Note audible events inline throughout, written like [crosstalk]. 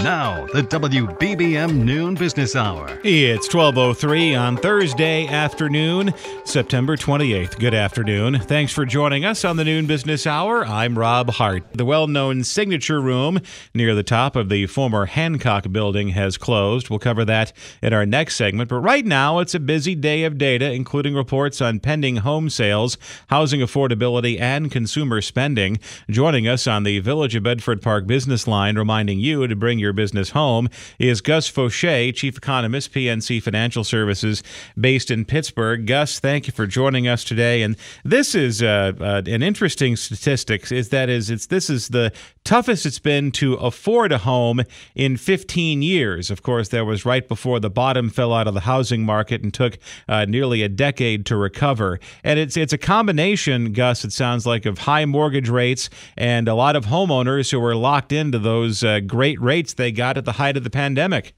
Now, the WBBM Noon Business Hour. It's 12:03 on Thursday afternoon, September 28th. Good afternoon. Thanks for joining us on the Noon Business Hour. I'm Rob Hart. The well-known Signature Room near the top of the former Hancock building has closed. We'll cover that in our next segment, but right now it's a busy day of data including reports on pending home sales, housing affordability, and consumer spending. Joining us on the Village of Bedford Park business line reminding you to bring your business home is Gus Faucher, Chief Economist, PNC Financial Services, based in Pittsburgh. Gus, thank you for joining us today. And this is uh, uh, an interesting statistic. Is that is it's this is the toughest it's been to afford a home in 15 years. Of course, that was right before the bottom fell out of the housing market and took uh, nearly a decade to recover. And it's it's a combination, Gus. It sounds like of high mortgage rates and a lot of homeowners who are locked into those uh, great rates they got at the height of the pandemic.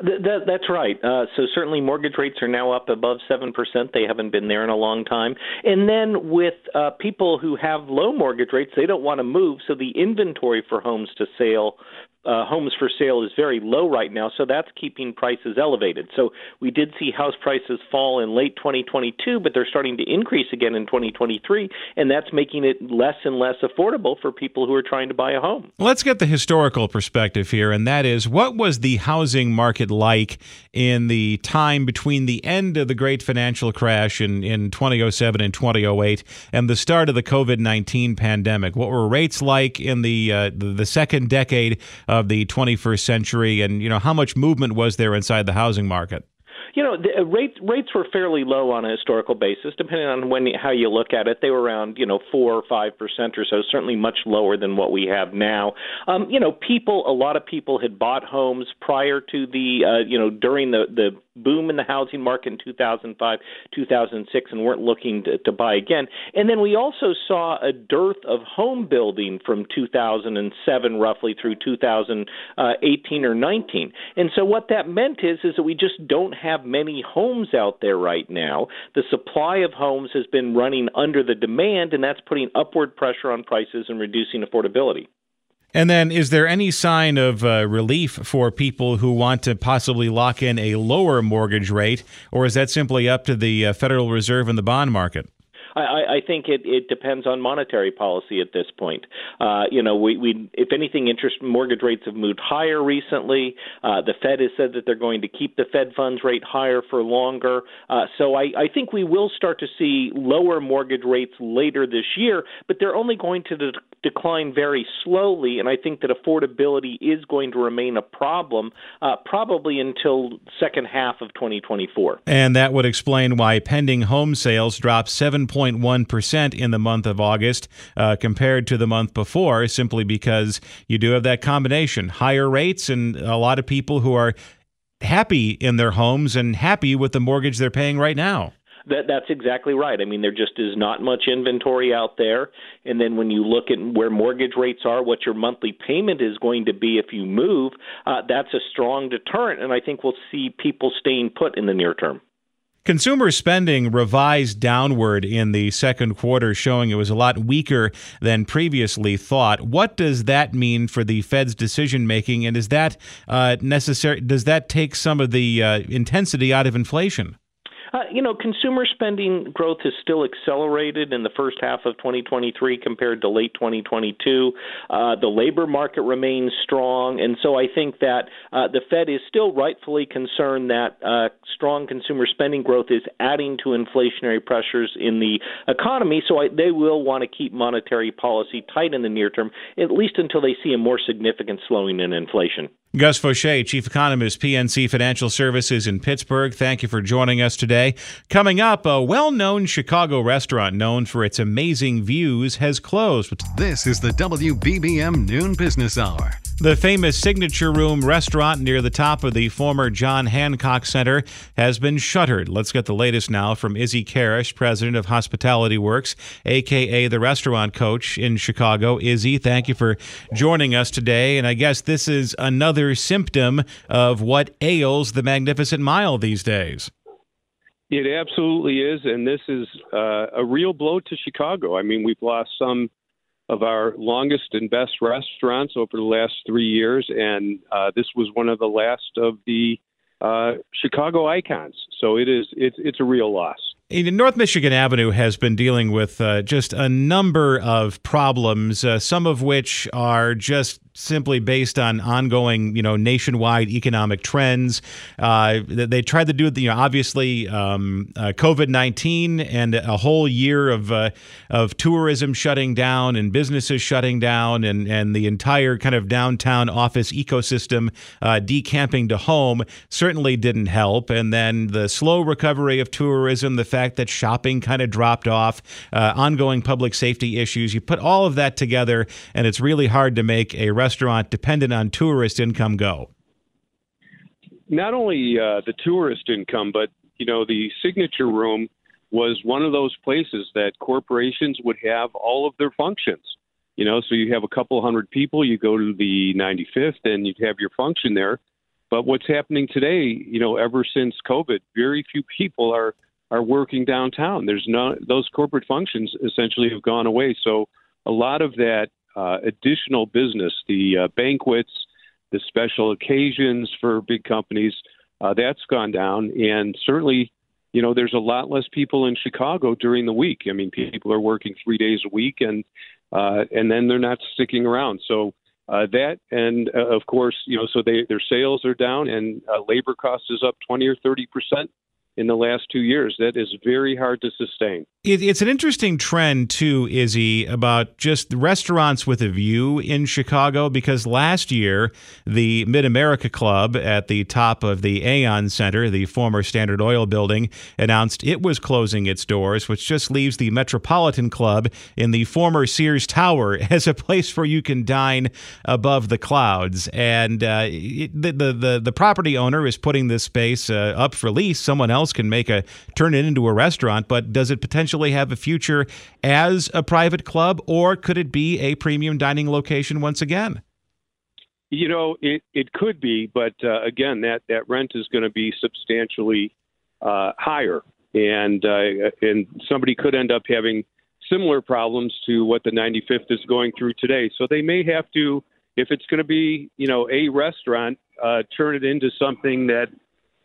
That, that's right. Uh, so certainly mortgage rates are now up above seven percent. They haven't been there in a long time. And then with uh, people who have low mortgage rates, they don't want to move. So the inventory for homes to sale uh, homes for sale is very low right now, so that's keeping prices elevated. So we did see house prices fall in late 2022, but they're starting to increase again in 2023, and that's making it less and less affordable for people who are trying to buy a home. Let's get the historical perspective here, and that is what was the housing market like in the time between the end of the great financial crash in, in 2007 and 2008 and the start of the COVID 19 pandemic? What were rates like in the, uh, the, the second decade? Of the 21st century, and you know how much movement was there inside the housing market? You know, the uh, rates rates were fairly low on a historical basis, depending on when how you look at it. They were around you know four or five percent or so, certainly much lower than what we have now. Um, you know, people, a lot of people had bought homes prior to the uh, you know during the the boom in the housing market in 2005, 2006, and weren't looking to, to buy again. And then we also saw a dearth of home building from 2007 roughly through 2018 or 19. And so what that meant is is that we just don't have many homes out there right now. The supply of homes has been running under the demand, and that's putting upward pressure on prices and reducing affordability. And then, is there any sign of uh, relief for people who want to possibly lock in a lower mortgage rate, or is that simply up to the uh, Federal Reserve and the bond market? I, I think it, it depends on monetary policy at this point. Uh, you know, we, we if anything, interest mortgage rates have moved higher recently. Uh, the Fed has said that they're going to keep the Fed funds rate higher for longer. Uh, so I, I think we will start to see lower mortgage rates later this year, but they're only going to de- decline very slowly. And I think that affordability is going to remain a problem uh, probably until second half of 2024. And that would explain why pending home sales dropped seven point 0.1% in the month of August uh, compared to the month before, simply because you do have that combination higher rates and a lot of people who are happy in their homes and happy with the mortgage they're paying right now. That that's exactly right. I mean, there just is not much inventory out there. And then when you look at where mortgage rates are, what your monthly payment is going to be if you move, uh, that's a strong deterrent. And I think we'll see people staying put in the near term. Consumer spending revised downward in the second quarter, showing it was a lot weaker than previously thought. What does that mean for the Fed's decision making, and is that uh, necessary? Does that take some of the uh, intensity out of inflation? Uh, you know, consumer spending growth has still accelerated in the first half of 2023 compared to late 2022. Uh, the labor market remains strong, and so I think that uh, the Fed is still rightfully concerned that uh, strong consumer spending growth is adding to inflationary pressures in the economy. So I, they will want to keep monetary policy tight in the near term, at least until they see a more significant slowing in inflation. Gus Faucher, Chief Economist, PNC Financial Services in Pittsburgh. Thank you for joining us today. Coming up, a well known Chicago restaurant known for its amazing views has closed. This is the WBBM Noon Business Hour. The famous Signature Room restaurant near the top of the former John Hancock Center has been shuttered. Let's get the latest now from Izzy Kharasch, president of Hospitality Works, aka the restaurant coach in Chicago. Izzy, thank you for joining us today. And I guess this is another symptom of what ails the Magnificent Mile these days. It absolutely is, and this is uh, a real blow to Chicago. I mean, we've lost some of our longest and best restaurants over the last three years, and uh, this was one of the last of the uh, Chicago icons. So it is it's it's a real loss. North Michigan Avenue has been dealing with uh, just a number of problems, uh, some of which are just simply based on ongoing, you know, nationwide economic trends. Uh, they tried to do it, you know, obviously um, uh, COVID nineteen and a whole year of uh, of tourism shutting down and businesses shutting down and and the entire kind of downtown office ecosystem uh, decamping to home certainly didn't help. And then the slow recovery of tourism, the fact that shopping kind of dropped off, uh, ongoing public safety issues. You put all of that together, and it's really hard to make a restaurant dependent on tourist income go? Not only uh, the tourist income, but you know the signature room was one of those places that corporations would have all of their functions. You know, so you have a couple hundred people, you go to the 95th, and you have your function there. But what's happening today, you know, ever since COVID, very few people are are working downtown. There's no those corporate functions essentially have gone away. So a lot of that uh, additional business, the uh, banquets, the special occasions for big companies, uh, that's gone down. And certainly, you know, there's a lot less people in Chicago during the week. I mean, people are working three days a week, and uh, and then they're not sticking around. So uh, that, and uh, of course, you know, so they, their sales are down, and uh, labor cost is up 20 or 30 percent in the last two years. That is very hard to sustain. It, it's an interesting trend, too, Izzy, about just restaurants with a view in Chicago because last year, the Mid America Club at the top of the Aon Center, the former Standard Oil building, announced it was closing its doors, which just leaves the Metropolitan Club in the former Sears Tower [laughs] as a place where you can dine above the clouds. And uh, it, the, the, the, the, property owner is putting this space uh, up for lease. Someone else else can make a turn it into a restaurant, but does it potentially have a future as a private club, or could it be a premium dining location once again? You know, it it could be, but uh, again, that that rent is going to be substantially uh, higher, and uh, and somebody could end up having similar problems to what the 95th is going through today. So they may have to, if it's going to be, you know, a restaurant, uh, turn it into something that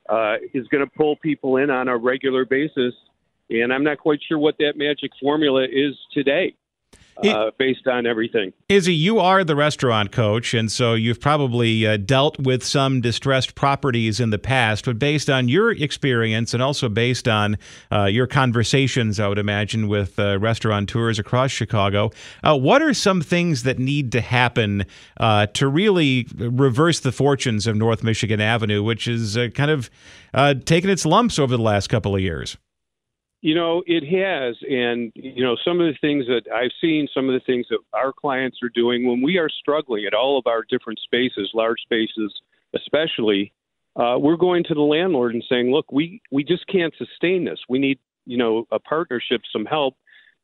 uh, is going to pull people in on a regular basis. And I'm not quite sure what that magic formula is today uh, based on everything. Izzy, you are the restaurant coach, and so you've probably uh, dealt with some distressed properties in the past. But based on your experience and also based on uh, your conversations, I would imagine, with uh, restaurateurs across Chicago, uh, what are some things that need to happen uh, to really reverse the fortunes of North Michigan Avenue, which is kind of taken its lumps over the last couple of years? You know, it has. And, you know, some of the things that I've seen, some of the things that our clients are doing when we are struggling at all of our different spaces, large spaces especially, uh, we're going to the landlord and saying, look, we, we just can't sustain this. We need, you know, a partnership, some help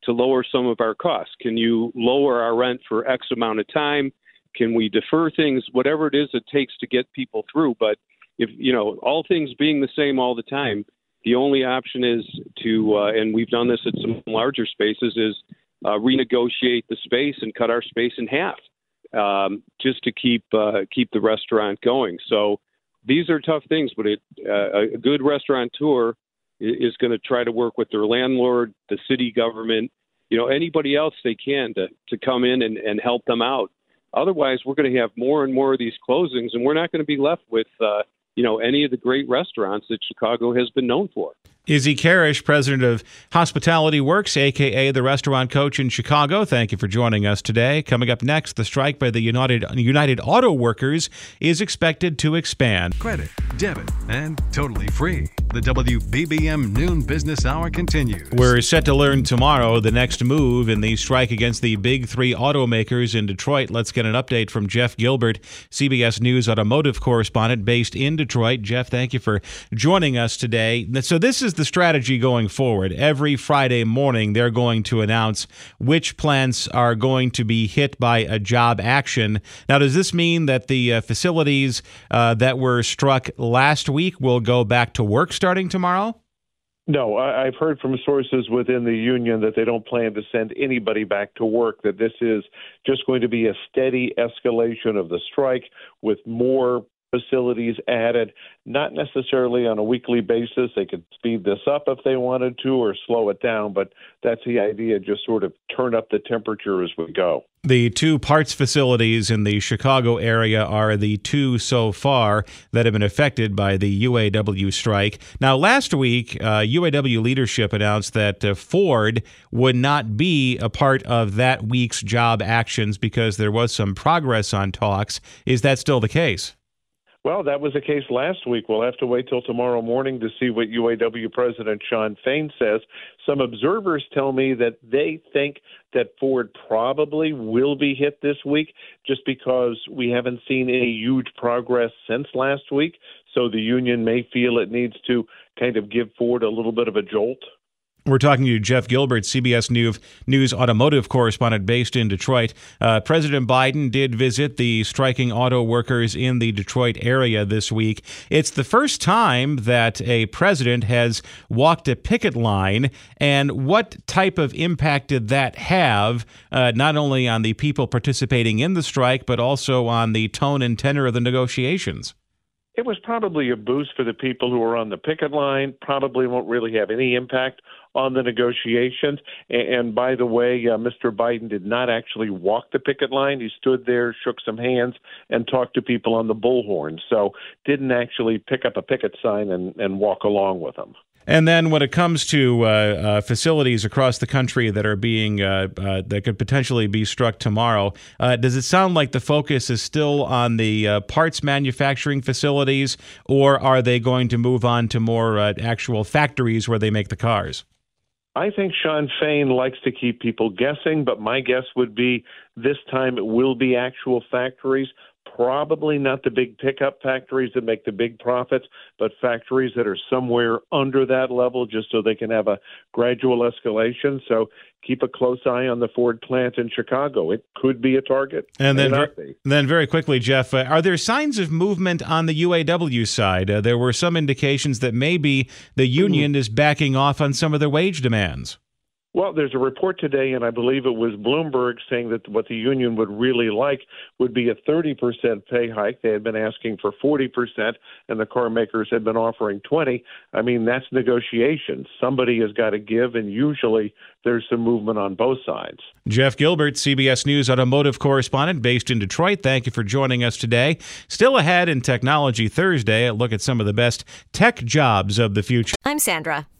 to lower some of our costs. Can you lower our rent for X amount of time? Can we defer things, whatever it is it takes to get people through? But if, you know, all things being the same all the time, the only option is to, uh, and we've done this at some larger spaces, is uh, renegotiate the space and cut our space in half, um, just to keep uh, keep the restaurant going. So these are tough things, but it, uh, a good restaurateur is going to try to work with their landlord, the city government, you know, anybody else they can to, to come in and, and help them out. Otherwise, we're going to have more and more of these closings, and we're not going to be left with, uh, you know, any of the great restaurants that Chicago has been known for. Izzy Kharasch, president of Hospitality Works, aka the restaurant coach in Chicago. Thank you for joining us today. Coming up next, the strike by the United United Auto Workers is expected to expand. Credit, debit, and totally free. The WBBM Noon Business Hour continues. We're set to learn tomorrow the next move in the strike against the big three automakers in Detroit. Let's get an update from Jeff Gilbert, CBS News automotive correspondent based in Detroit. Jeff, thank you for joining us today. So this is the strategy going forward. Every Friday morning, they're going to announce which plants are going to be hit by a job action. Now, does this mean that the uh, facilities uh, that were struck last week will go back to work starting tomorrow? No, I've heard from sources within the union that they don't plan to send anybody back to work, that this is just going to be a steady escalation of the strike with more facilities added, not necessarily on a weekly basis. They could speed this up if they wanted to or slow it down, but that's the idea, just sort of turn up the temperature as we go. The two parts facilities in the Chicago area are the two so far that have been affected by the UAW strike. Now, last week, uh, UAW leadership announced that uh, Ford would not be a part of that week's job actions because there was some progress on talks. Is that still the case? Well, that was the case last week. We'll have to wait till tomorrow morning to see what UAW President Shawn Fain says. Some observers tell me that they think that Ford probably will be hit this week just because we haven't seen any huge progress since last week. So the union may feel it needs to kind of give Ford a little bit of a jolt. We're talking to Jeff Gilbert, CBS News automotive correspondent based in Detroit. Uh, President Biden did visit the striking auto workers in the Detroit area this week. It's the first time that a president has walked a picket line. And what type of impact did that have, uh, not only on the people participating in the strike, but also on the tone and tenor of the negotiations? It was probably a boost for the people who were on the picket line, probably won't really have any impact on the negotiations. And, by the way, uh, Mr. Biden did not actually walk the picket line. He stood there, shook some hands, and talked to people on the bullhorn. So didn't actually pick up a picket sign and, and walk along with them. And then when it comes to uh, uh, facilities across the country that are being uh, uh that could potentially be struck tomorrow, uh, does it sound like the focus is still on the uh, parts manufacturing facilities, or are they going to move on to more actual factories where they make the cars? I think Shawn Fain likes to keep people guessing, but my guess would be this time it will be actual factories. Probably not the big pickup factories that make the big profits, but factories that are somewhere under that level just so they can have a gradual escalation. So keep a close eye on the Ford plant in Chicago. It could be a target. And then, ver- then very quickly, Jeff, uh, are there signs of movement on the UAW side? Uh, there were some indications that maybe the union mm-hmm. is backing off on some of their wage demands. Well, there's a report today, and I believe it was Bloomberg saying that what the union would really like would be a 30% pay hike. They had been asking for 40%, and the car makers had been offering 20. I mean, that's negotiations. Somebody has got to give, and usually there's some movement on both sides. Jeff Gilbert, CBS News automotive correspondent based in Detroit. Thank you for joining us today. Still ahead in Technology Thursday, a look at some of the best tech jobs of the future. I'm Sandra,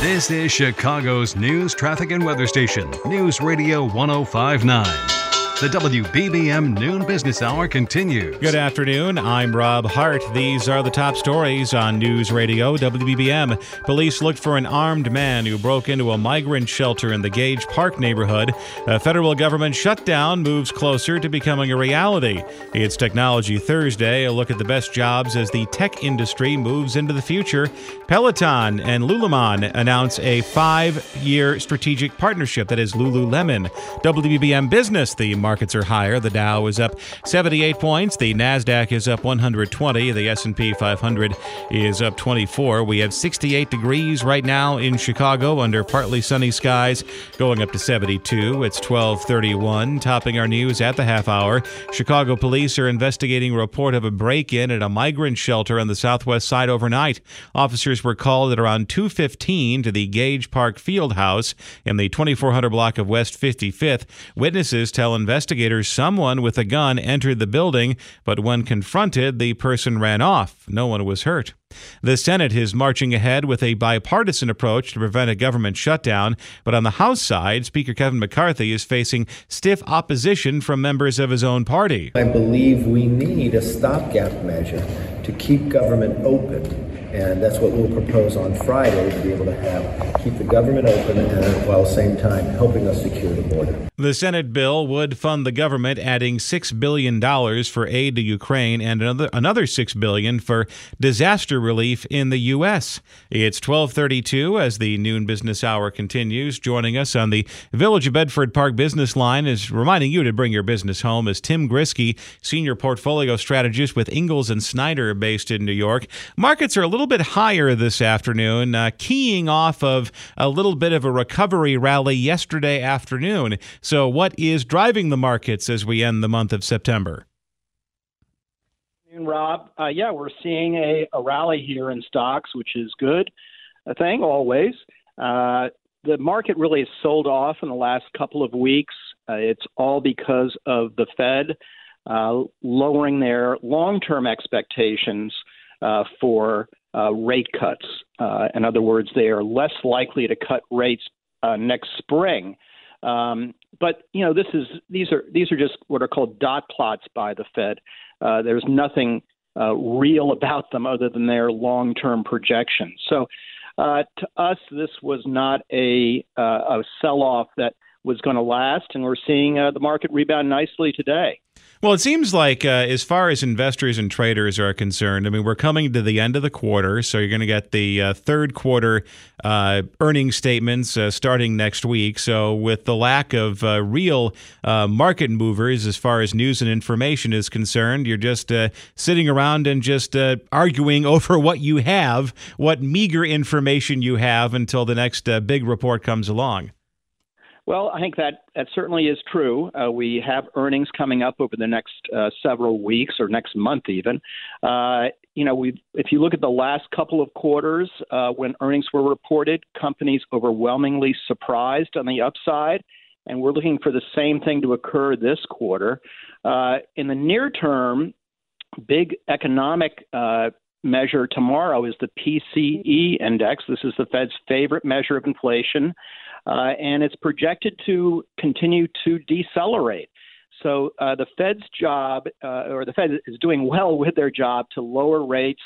This is Chicago's news, traffic, and weather station, News Radio 1059. The WBBM Noon Business Hour continues. Good afternoon. I'm Rob Hart. These are the top stories on News Radio WBBM. Police looked for an armed man who broke into a migrant shelter in the Gage Park neighborhood. A federal government shutdown moves closer to becoming a reality. It's Technology Thursday, a look at the best jobs as the tech industry moves into the future. Peloton and Lululemon announce a five year strategic partnership that is Lululemon. WBBM Business, the markets are higher. The Dow is up 78 points. The Nasdaq is up 120. The S&P 500 is up 24. We have 68 degrees right now in Chicago under partly sunny skies, going up to 72. It's 12:31. Topping our news at the half hour. Chicago police are investigating a report of a break-in at a migrant shelter on the southwest side overnight. Officers were called at around 2:15 to the Gage Park Field House in the 2400 block of West 55th. Witnesses tell investigators investigators someone with a gun entered the building, but when confronted, the person ran off. No one was hurt. The Senate is marching ahead with a bipartisan approach to prevent a government shutdown, but on the House side, Speaker Kevin McCarthy is facing stiff opposition from members of his own party. I believe we need a stopgap measure to keep government open and that's what we'll propose on Friday to be able to have keep the government open and while at the same time helping us secure the border. The Senate bill would fund the government adding $6 billion for aid to Ukraine and another, another 6 billion for disaster relief in the U.S. It's 1232 as the noon business hour continues. Joining us on the Village of Bedford Park business line is reminding you to bring your business home is Tim Grisky, Senior Portfolio Strategist with Ingalls and Snyder based in New York. Markets are a little little bit higher this afternoon, uh, keying off of a little bit of a recovery rally yesterday afternoon. So, what is driving the markets as we end the month of September? Rob, uh, yeah, we're seeing a, a, rally here in stocks, which is good, a thing always. Uh, the market really has sold off in the last couple of weeks. Uh, it's all because of the Fed uh, lowering their long term expectations uh, for uh, rate cuts. Uh, in other words, they are less likely to cut rates uh, next spring. Um, but you know, this is these are these are just what are called dot plots by the Fed. Uh, there's nothing uh, real [laughs] about them other than their long-term projections. So, uh, to us, this was not a a sell-off that was going to last, and we're seeing the market rebound nicely today. Well, it seems like uh, as far as investors and traders are concerned, I mean, we're coming to the end of the quarter, so you're going to get the uh, third quarter uh, earnings statements uh, starting next week. So, with the lack of uh, real uh, market movers as far as news and information is concerned, you're just sitting around and just arguing [laughs] over what you have, what meager information you have until the next big report comes along. Well, I think that that certainly is true. Uh, we have earnings coming up over the next uh, several weeks or next month, even. Uh, you know, we if you look at the last couple of quarters uh, when earnings were reported, companies overwhelmingly surprised on the upside, and we're looking for the same thing to occur this quarter. Uh, in the near term, big economic uh, measure tomorrow is the PCE index. This is the Fed's favorite measure of inflation uh, and it's projected to continue to decelerate. So uh, the Fed's job, uh, or the Fed is doing well with their job to lower rates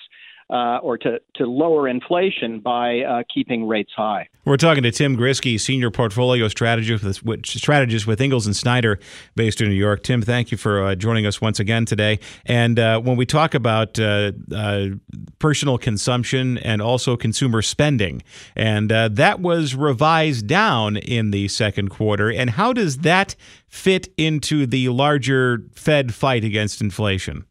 uh, or to, to lower inflation by uh, keeping rates high. We're talking to Tim Grisky, senior portfolio strategist with, strategist with Ingalls and Snyder, based in New York. Tim, thank you for uh, joining us once again today. And uh, when we talk about uh, uh, personal consumption and also consumer spending, and that was revised down in the second quarter. And how does that fit into the larger Fed fight against inflation?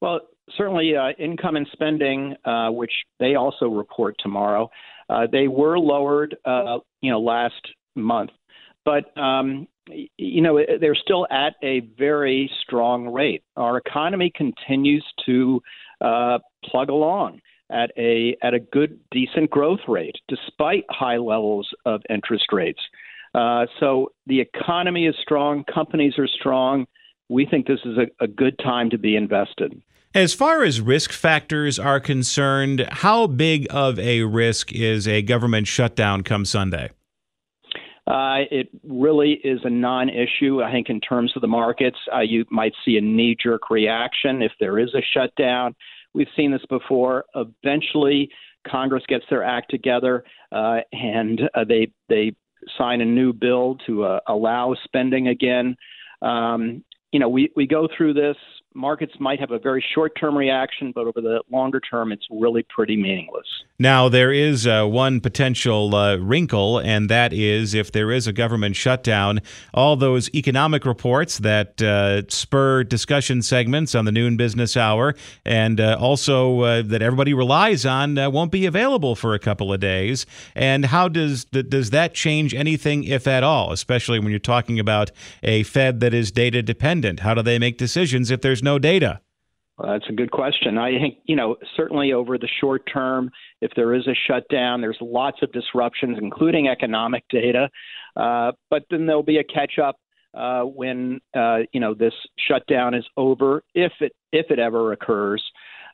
Well, certainly uh, income and spending, uh, which they also report tomorrow, uh, they were lowered, uh, you know, last month, but um, you know they're still at a very strong rate. Our economy continues to uh, plug along at a at a good, decent growth rate, despite high levels of interest rates. Uh, so the economy is strong, companies are strong. We think this is a, a good time to be invested. As far as risk factors are concerned, how big of a risk is a government shutdown come Sunday? Uh, it really is a non issue. I think, in terms of the markets, uh, you might see a knee jerk reaction if there is a shutdown. We've seen this before. Eventually, Congress gets their act together uh, and uh, they, they sign a new bill to uh, allow spending again. Um, you know, we, we go through this markets might have a very short term reaction, but over the longer term, it's really pretty meaningless. Now, there is uh, one potential uh, wrinkle, and that is if there is a government shutdown, all those economic reports that uh, spur discussion segments on the noon business hour and uh, also uh, that everybody relies on uh, won't be available for a couple of days. And how does, th- does that change anything, if at all, especially when you're talking about a Fed that is data dependent? How do they make decisions if there's no data? Well, that's a good question. I think, you know, certainly over the short term, if there is a shutdown, there's lots of disruptions, including economic data. Uh, but then there'll be a catch up uh, when, uh, you know, this shutdown is over, if it, if it ever occurs.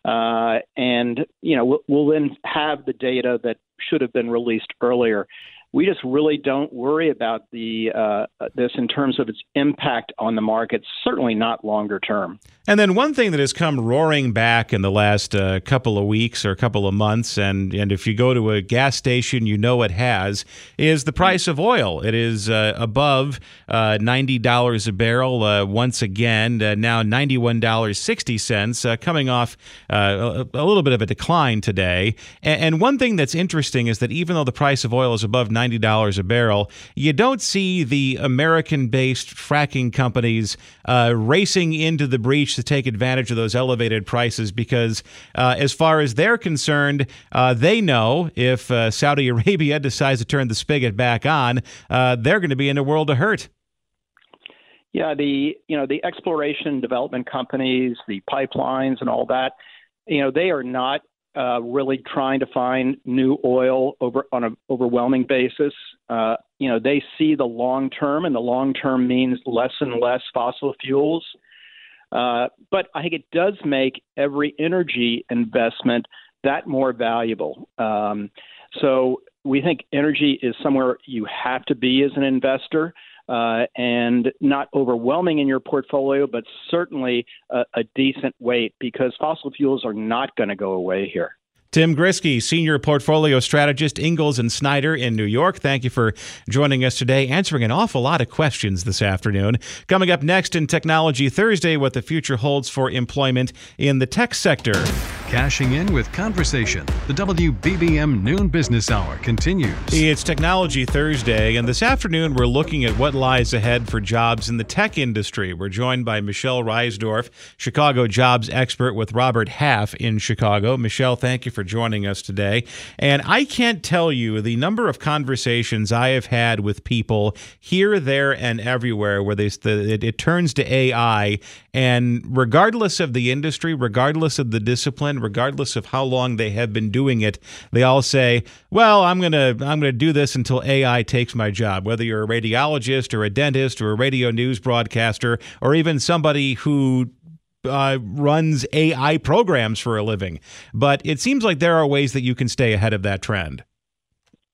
Uh, and, you know, we'll, we'll then have the data that should have been released earlier we just really don't worry about the uh, this in terms of its impact on the market. Certainly not longer term. And then one thing that has come roaring back in the last uh, couple of weeks or couple of months, and and if you go to a gas station, you know it has, is the price of oil. It is uh, above uh, ninety dollars a barrel uh, once again. Uh, now ninety one dollars sixty cents, coming off a, a, little bit of a decline today. And, and one thing that's interesting is that even though the price of oil is above ninety dollars a barrel, you don't see the American-based fracking companies racing into the breach to take advantage of those elevated prices because, uh, as far as they're concerned, uh, they know if uh, Saudi [laughs] Arabia decides to turn the spigot back on, uh, they're going to be in a world of hurt. Yeah, the you know the exploration development companies, the pipelines, and all that, you know, they are not uh, really trying to find new oil over on an overwhelming basis. Uh, you know, they see the long term, and the long term means less and less fossil fuels. Uh, but I think it does make every energy investment that more valuable. Um, so we think energy is somewhere you have to be as an investor. Uh, and not overwhelming in your portfolio, but certainly a, a decent weight because fossil fuels are not going to go away here. Tim Grisky, Senior Portfolio Strategist, Ingalls and Snyder in New York. Thank you for joining us today, answering an awful lot of questions this afternoon. Coming up next in Technology Thursday, what the future holds for employment in the tech sector. Cashing in with conversation. The WBBM Noon Business Hour continues. It's Technology Thursday, and this afternoon we're looking at what lies ahead for jobs in the tech industry. We're joined by Michelle Reisdorf, Chicago jobs expert with Robert Half in Chicago. Michelle, thank you for joining us today. And I can't tell you the number of conversations I have had with people here, there, and everywhere where they, the, it, it turns to AI, and regardless of the industry, regardless of the discipline, regardless of how long they have been doing it, they all say, "Well, I'm to I'm to do this until AI takes my job." Whether you're a radiologist or a dentist or a radio news broadcaster or even somebody who uh, runs AI programs for a living. But it seems like there are ways that you can stay ahead of that trend.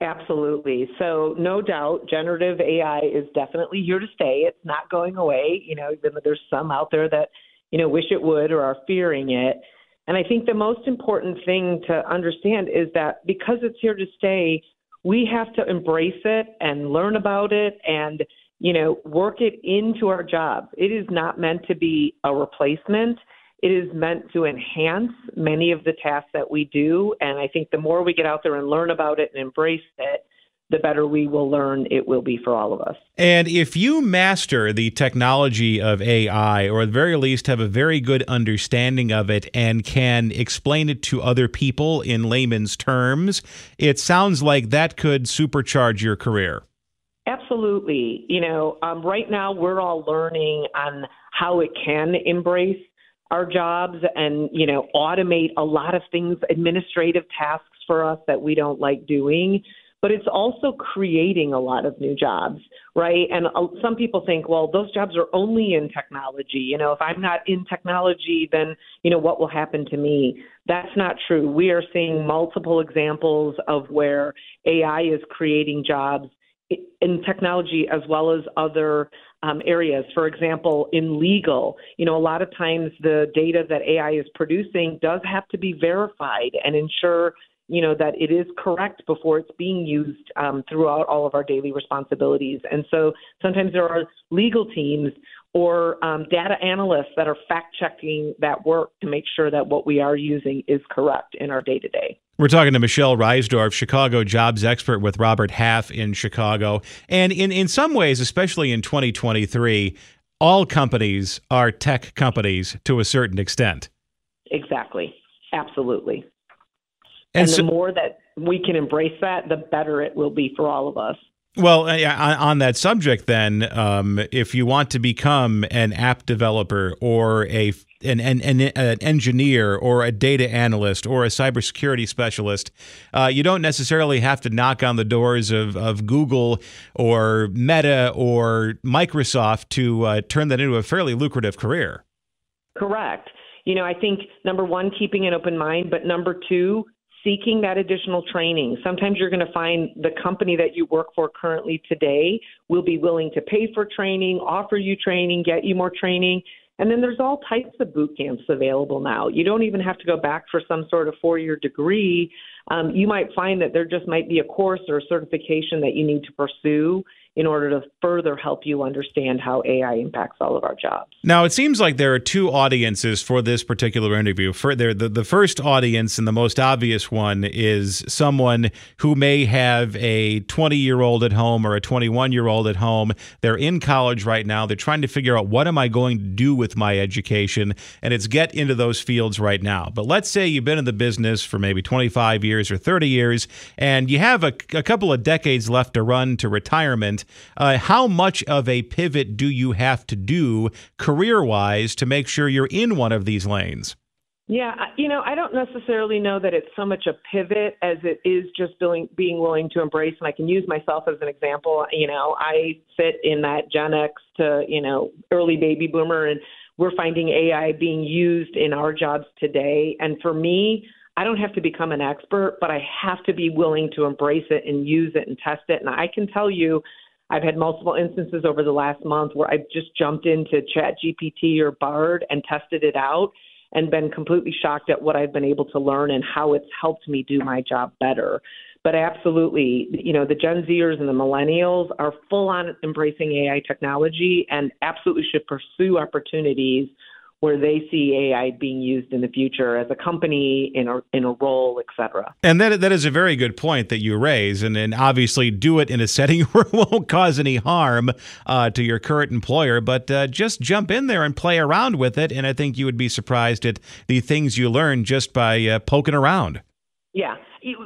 Absolutely. So, no doubt, generative AI is definitely here to stay. It's not going away. You know, even though there's some out there that, you know, wish it would or are fearing it. And I think the most important thing to understand is that because it's here to stay, we have to embrace it and learn about it and, you know, work it into our jobs. It is not meant to be a replacement. It is meant to enhance many of the tasks that we do. And I think the more we get out there and learn about it and embrace it, the better we will learn it will be for all of us. And if you master the technology of AI, or at the very least have a very good understanding of it and can explain it to other people in layman's terms, it sounds like that could supercharge your career. Absolutely. You know, um, right now we're all learning on how it can embrace our jobs and, you know, automate a lot of things, administrative tasks for us that we don't like doing but it's also creating a lot of new jobs, right? And uh, some people think, well, those jobs are only in technology. You know, if I'm not in technology, then, you know, what will happen to me? That's not true. We are seeing multiple examples of where AI is creating jobs in technology as well as other um, areas. For example, in legal, you know, a lot of times the data that AI is producing does have to be verified and ensure, you know, that it is correct before it's being used um, throughout all of our daily responsibilities. And so sometimes there are legal teams or um, data analysts that are fact checking that work to make sure that what we are using is correct in our day to day. We're talking to Michelle Reisdorf, Chicago jobs expert with Robert Half in Chicago. And in, in some ways, especially in 2023, all companies are tech companies to a certain extent. Exactly. Absolutely. And, and so, the more that we can embrace that, the better it will be for all of us. Well, uh, on that subject, then, um, if you want to become an app developer or a an, an, an, engineer or a data analyst or a cybersecurity specialist, uh, you don't necessarily have to knock on the doors of, of Google or Meta or Microsoft to uh, turn that into a fairly lucrative career. Correct. You know, I think number one, keeping an open mind, but number two, seeking that additional training. Sometimes you're going to find the company that you work for currently today will be willing to pay for training, offer you training, get you more training. And then there's all types of boot camps available now. You don't even have to go back for some sort of four year degree. Um, you might find that there just might be a course or a certification that you need to pursue in order to further help you understand how AI impacts all of our jobs. Now, it seems like there are two audiences for this particular interview. For the, the first audience and the most obvious one is someone who may have a 20 year old at home or a 21 year old at home. They're in college right now. They're trying to figure out what am I going to do with my education, and it's get into those fields right now. But let's say you've been in the business for maybe 25 years or 30 years, and you have a, a couple of decades left to run to retirement uh, how much of a pivot do you have to do career wise to make sure you're in one of these lanes? Yeah, you know, I don't necessarily know that it's so much a pivot as it is just being, being willing to embrace. And I can use myself as an example. You know, I fit in that Gen X to, you know, early baby boomer, and we're finding AI being used in our jobs today. And for me, I don't have to become an expert, but I have to be willing to embrace it and use it and test it. And I can tell you, I've had multiple instances over the last month where I've just jumped into Chat GPT or Bard and tested it out and been completely shocked at what I've been able to learn and how it's helped me do my job better. But absolutely, you know, the Gen Zers and the millennials are full on embracing AI technology and absolutely should pursue opportunities where they see AI being used in the future as a company in a in a role, et cetera. And that that is a very good point that you raise, and and obviously do it in a [laughs] setting where it won't cause any harm uh, to your current employer, but uh, just jump in there and play around with it, and I think you would be surprised at the things you learn just by uh, poking around. Yeah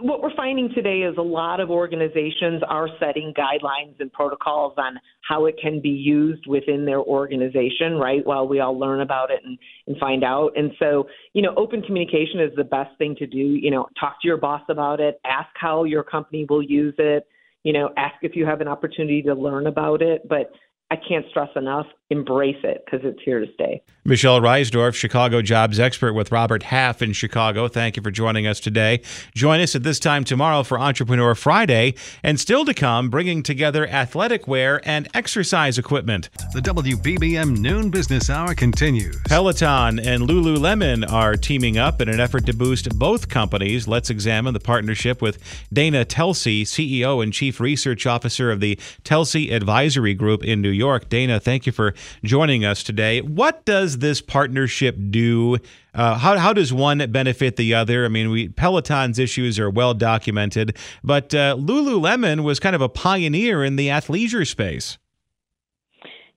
what we're finding today is a lot of organizations are setting guidelines and protocols on how it can be used within their organization, right? While we all learn about it and, and find out. And so, you know, open communication is the best thing to do. You know, talk to your boss about it, ask how your company will use it, you know, ask if you have an opportunity to learn about it. But I can't stress enough, embrace it because it's here to stay. Michelle Reisdorf, Chicago jobs expert with Robert Half in Chicago. Thank you for joining us today. Join us at this time tomorrow for Entrepreneur Friday, and still to come, bringing together athletic wear and exercise equipment. The WBBM Noon Business Hour continues. Peloton and Lululemon are teaming up in an effort to boost both companies. Let's examine the partnership with Dana Telsey, CEO and Chief Research Officer of the Telsey Advisory Group in New York. Dana, thank you for joining us today. What does this partnership do? Uh, how, how does one benefit the other? I mean, we, Peloton's issues are well documented, but uh, Lululemon was kind of a pioneer in the athleisure space.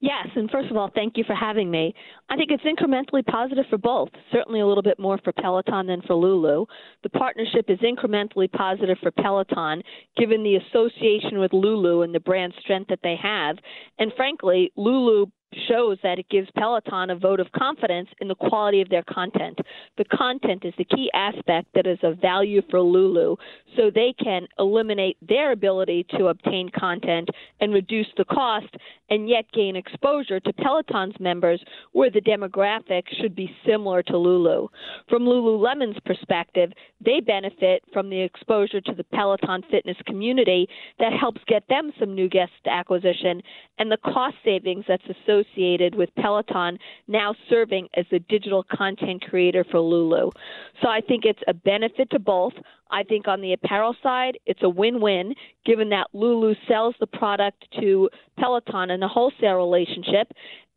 Yes, and first of all, thank you for having me. I think it's incrementally positive for both. Certainly a little bit more for Peloton than for Lulu. The partnership is incrementally positive for Peloton, given the association with Lulu and the brand strength that they have. And frankly, Lulu shows that it gives Peloton a vote of confidence in the quality of their content. The content is the key aspect that is of value for Lulu, so they can eliminate their ability to obtain content and reduce the cost and yet gain exposure to Peloton's members where the demographic should be similar to Lulu. From Lululemon's perspective, they benefit from the exposure to the Peloton fitness community that helps get them some new guest acquisition and the cost savings that's associated with Peloton now serving as the digital content creator for Lulu. So I think it's a benefit to both. I think on the apparel side, it's a win win given that Lulu sells the product to Peloton in a wholesale relationship,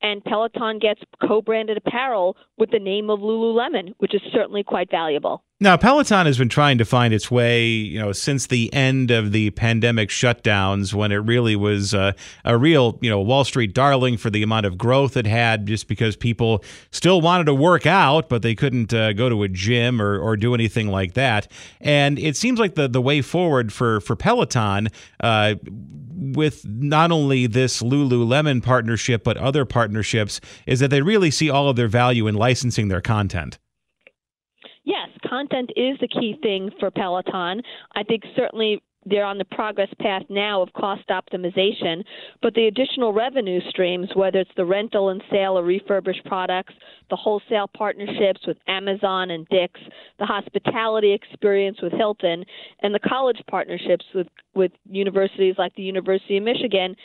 and Peloton gets co branded apparel with the name of Lululemon, which is certainly quite valuable. Now, Peloton has been trying to find its way, you know, since the end of the pandemic shutdowns, when it really was uh, a real, you know, Wall Street darling for the amount of growth it had, just because people still wanted to work out, but they couldn't uh, go to a gym or, or do anything like that. And it seems like the the way forward for for Peloton. Uh, with not only this Lululemon partnership, but other partnerships, is that they really see all of their value in licensing their content. Yes, content is the key thing for Peloton. I think certainly they're on the progress path now of cost optimization, but the additional revenue streams, whether it's the rental and sale of refurbished products, the wholesale partnerships with Amazon and Dick's, the hospitality experience with Hilton, and the college partnerships with, with universities like the University of Michigan,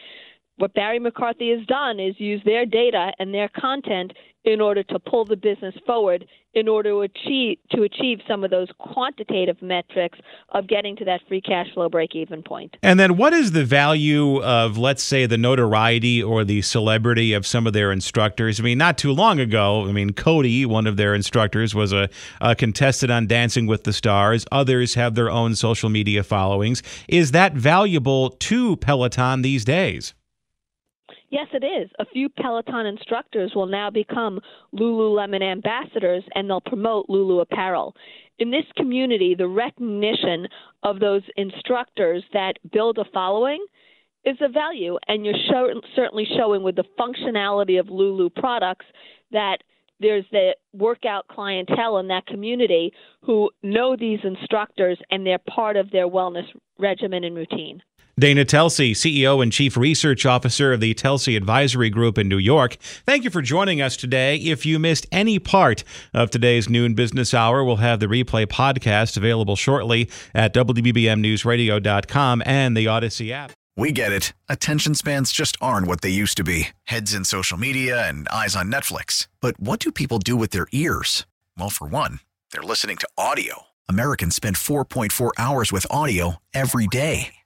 what Barry McCarthy has done is use their data and their content in order to pull the business forward in order to achieve to achieve some of those quantitative metrics of getting to that free cash flow break even point. And then what is the value of let's say the notoriety or the celebrity of some of their instructors? I mean, not too long ago, I mean Cody, one of their instructors was a, a contestant on Dancing with the Stars. Others have their own social media followings. Is that valuable to Peloton these days? Yes, it is. A few Peloton instructors will now become Lululemon ambassadors and they'll promote Lulu apparel. In this community, the recognition of those instructors that build a following is a value, and you're show, certainly showing with the functionality of Lulu products that there's the workout clientele in that community who know these instructors and they're part of their wellness regimen and routine. Dana Telsey, CEO and Chief Research Officer of the Telsey Advisory Group in New York. Thank you for joining us today. If you missed any part of today's noon business hour, we'll have the replay podcast available shortly at WBBMNewsRadio.com and the Audacy app. We get it. Attention spans just aren't what they used to be heads in social media and eyes on Netflix. But what do people do with their ears? Well, for one, they're listening to audio. Americans spend 4.4 hours with audio every day.